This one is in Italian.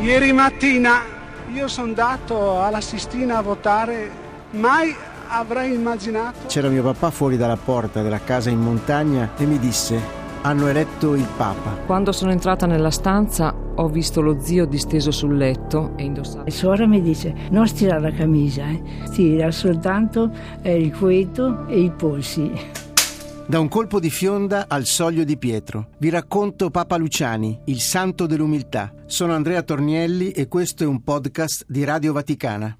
Ieri mattina io sono andato alla Sistina a votare, mai avrei immaginato. C'era mio papà fuori dalla porta della casa in montagna e mi disse hanno eletto il Papa. Quando sono entrata nella stanza ho visto lo zio disteso sul letto e indossato. E suora mi dice non stirare la camicia, eh. stira soltanto eh, il cueto e i polsi. Da un colpo di fionda al soglio di Pietro. Vi racconto Papa Luciani, il santo dell'umiltà. Sono Andrea Tornielli e questo è un podcast di Radio Vaticana.